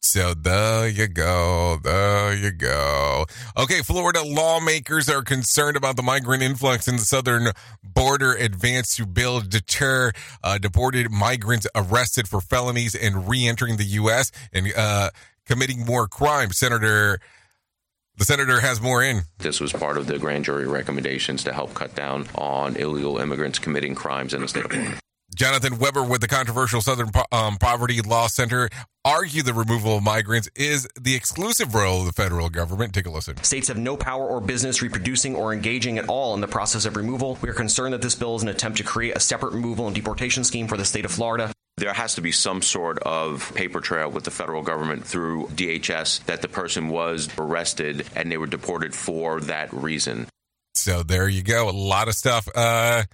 So there you go. There you go. Okay, Florida lawmakers are concerned about the migrant influx in the southern border advance to bill deter uh, deported migrants arrested for felonies and re-entering the U.S. and uh, committing more crimes. Senator. The senator has more in. This was part of the grand jury recommendations to help cut down on illegal immigrants committing crimes in the state of Florida. Jonathan Weber with the controversial Southern um, Poverty Law Center argue the removal of migrants is the exclusive role of the federal government. Take a listen. States have no power or business reproducing or engaging at all in the process of removal. We are concerned that this bill is an attempt to create a separate removal and deportation scheme for the state of Florida. There has to be some sort of paper trail with the federal government through DHS that the person was arrested and they were deported for that reason. So there you go. A lot of stuff. Uh,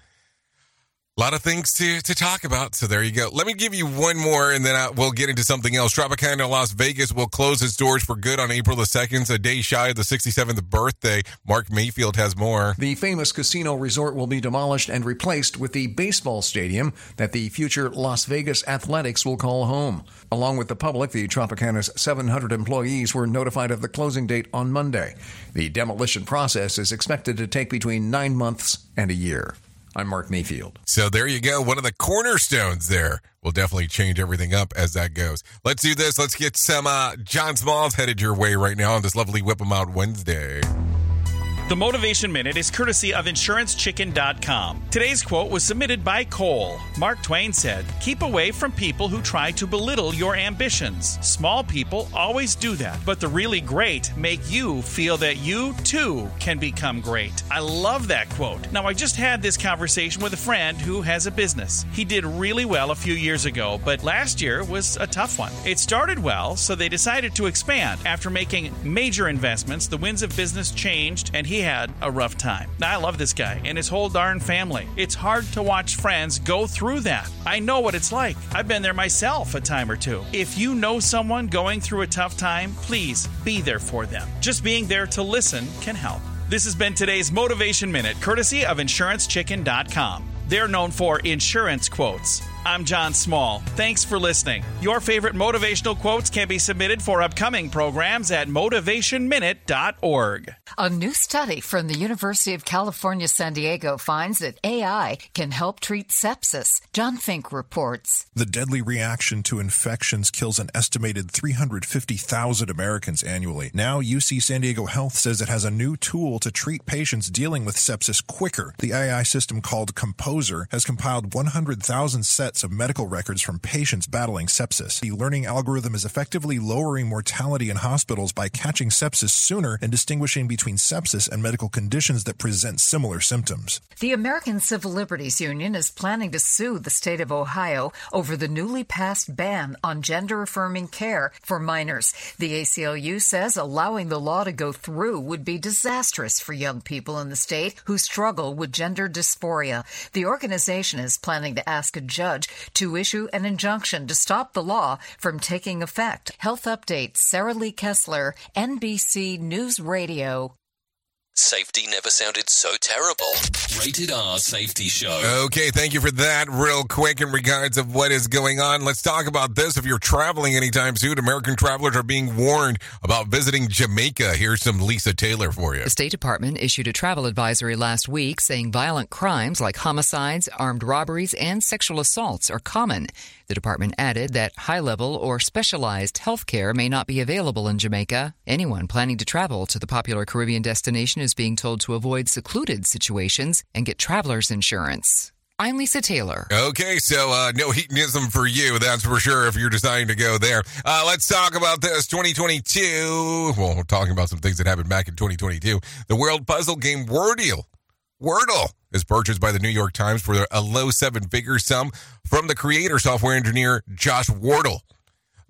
a lot of things to, to talk about. So there you go. Let me give you one more and then I, we'll get into something else. Tropicana Las Vegas will close its doors for good on April the 2nd, a day shy of the 67th birthday. Mark Mayfield has more. The famous casino resort will be demolished and replaced with the baseball stadium that the future Las Vegas Athletics will call home. Along with the public, the Tropicana's 700 employees were notified of the closing date on Monday. The demolition process is expected to take between nine months and a year. I'm Mark Mayfield. So there you go. One of the cornerstones there will definitely change everything up as that goes. Let's do this. Let's get some uh, John Smalls headed your way right now on this lovely Whip 'em Out Wednesday. The Motivation Minute is courtesy of InsuranceChicken.com. Today's quote was submitted by Cole. Mark Twain said, Keep away from people who try to belittle your ambitions. Small people always do that, but the really great make you feel that you too can become great. I love that quote. Now, I just had this conversation with a friend who has a business. He did really well a few years ago, but last year was a tough one. It started well, so they decided to expand. After making major investments, the winds of business changed and he he had a rough time. I love this guy and his whole darn family. It's hard to watch friends go through that. I know what it's like. I've been there myself a time or two. If you know someone going through a tough time, please be there for them. Just being there to listen can help. This has been today's Motivation Minute, courtesy of InsuranceChicken.com. They're known for insurance quotes. I'm John Small. Thanks for listening. Your favorite motivational quotes can be submitted for upcoming programs at motivationminute.org. A new study from the University of California, San Diego finds that AI can help treat sepsis. John Fink reports. The deadly reaction to infections kills an estimated 350,000 Americans annually. Now, UC San Diego Health says it has a new tool to treat patients dealing with sepsis quicker. The AI system called Composer has compiled 100,000 sets of medical records from patients battling sepsis. The learning algorithm is effectively lowering mortality in hospitals by catching sepsis sooner and distinguishing between sepsis and medical conditions that present similar symptoms. The American Civil Liberties Union is planning to sue the state of Ohio over the newly passed ban on gender affirming care for minors. The ACLU says allowing the law to go through would be disastrous for young people in the state who struggle with gender dysphoria. The organization is planning to ask a judge to issue an injunction to stop the law from taking effect. Health Update Sarah Lee Kessler, NBC News Radio. Safety never sounded so terrible. Rated R Safety Show. Okay, thank you for that. Real quick, in regards of what is going on, let's talk about this. If you're traveling anytime soon, American travelers are being warned about visiting Jamaica. Here's some Lisa Taylor for you. The State Department issued a travel advisory last week saying violent crimes like homicides, armed robberies, and sexual assaults are common. The department added that high level or specialized health care may not be available in Jamaica. Anyone planning to travel to the popular Caribbean destination is being told to avoid secluded situations and get traveler's insurance. I'm Lisa Taylor. Okay, so uh, no hedonism for you, that's for sure, if you're deciding to go there. Uh, let's talk about this 2022. Well, we're talking about some things that happened back in 2022. The world puzzle game Wordle. Wordle is purchased by the New York Times for a low seven figure sum from the creator software engineer Josh Wardle.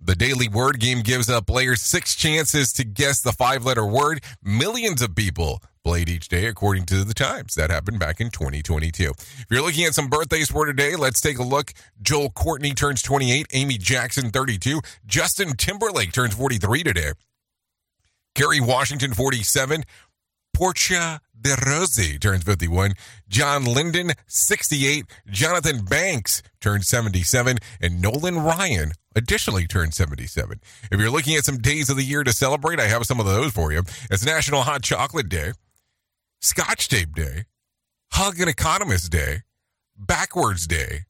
The daily word game gives up players six chances to guess the five letter word. Millions of people played each day, according to the Times. That happened back in 2022. If you're looking at some birthdays for today, let's take a look. Joel Courtney turns 28, Amy Jackson 32, Justin Timberlake turns 43 today. Kerry Washington 47, Portia de Rossi turns 51. John Lydon, 68. Jonathan Banks turns 77. And Nolan Ryan additionally turned 77. If you're looking at some days of the year to celebrate, I have some of those for you. It's National Hot Chocolate Day, Scotch Tape Day, Hug an Economist Day, Backwards Day,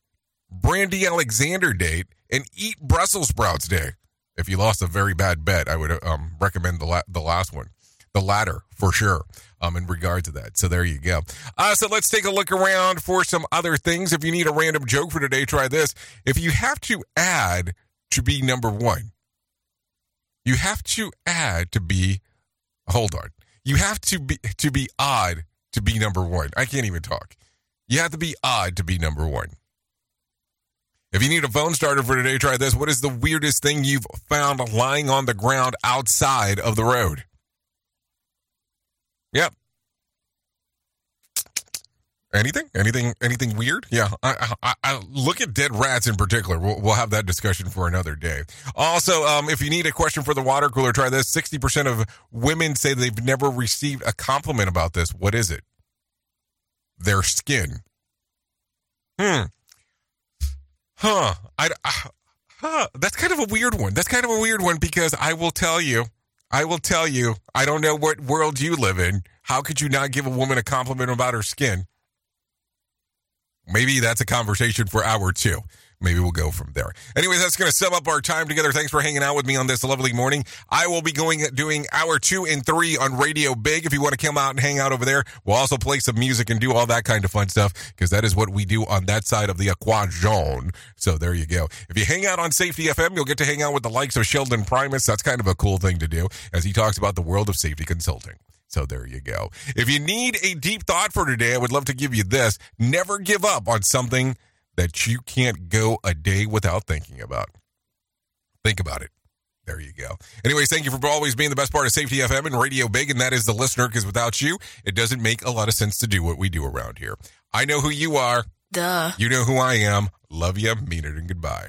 Brandy Alexander Day, and Eat Brussels Sprouts Day. If you lost a very bad bet, I would um, recommend the, la- the last one the latter for sure um, in regard to that. So there you go. Uh, so let's take a look around for some other things. If you need a random joke for today, try this. If you have to add to be number one, you have to add to be, hold on. You have to be, to be odd to be number one. I can't even talk. You have to be odd to be number one. If you need a phone starter for today, try this. What is the weirdest thing you've found lying on the ground outside of the road? Yep. Anything? Anything? Anything weird? Yeah. I, I, I, look at dead rats in particular. We'll, we'll have that discussion for another day. Also, um, if you need a question for the water cooler, try this. Sixty percent of women say they've never received a compliment about this. What is it? Their skin. Hmm. Huh. I. Huh. That's kind of a weird one. That's kind of a weird one because I will tell you. I will tell you, I don't know what world you live in. How could you not give a woman a compliment about her skin? Maybe that's a conversation for hour two. Maybe we'll go from there. Anyways, that's going to sum up our time together. Thanks for hanging out with me on this lovely morning. I will be going doing hour two and three on Radio Big. If you want to come out and hang out over there, we'll also play some music and do all that kind of fun stuff because that is what we do on that side of the equation. So there you go. If you hang out on Safety FM, you'll get to hang out with the likes of Sheldon Primus. That's kind of a cool thing to do as he talks about the world of safety consulting. So there you go. If you need a deep thought for today, I would love to give you this. Never give up on something that you can't go a day without thinking about. Think about it. There you go. Anyways, thank you for always being the best part of Safety FM and Radio Big, and that is the listener, because without you, it doesn't make a lot of sense to do what we do around here. I know who you are. Duh. You know who I am. Love you, mean it, and goodbye.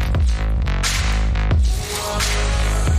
Oh, oh, oh.